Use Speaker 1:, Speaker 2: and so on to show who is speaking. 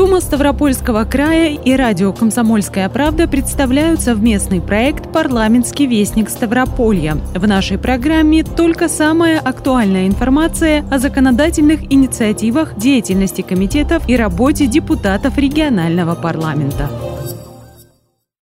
Speaker 1: Дума Ставропольского края и радио «Комсомольская правда» представляют совместный проект «Парламентский вестник Ставрополья». В нашей программе только самая актуальная информация о законодательных инициативах, деятельности комитетов и работе депутатов регионального парламента.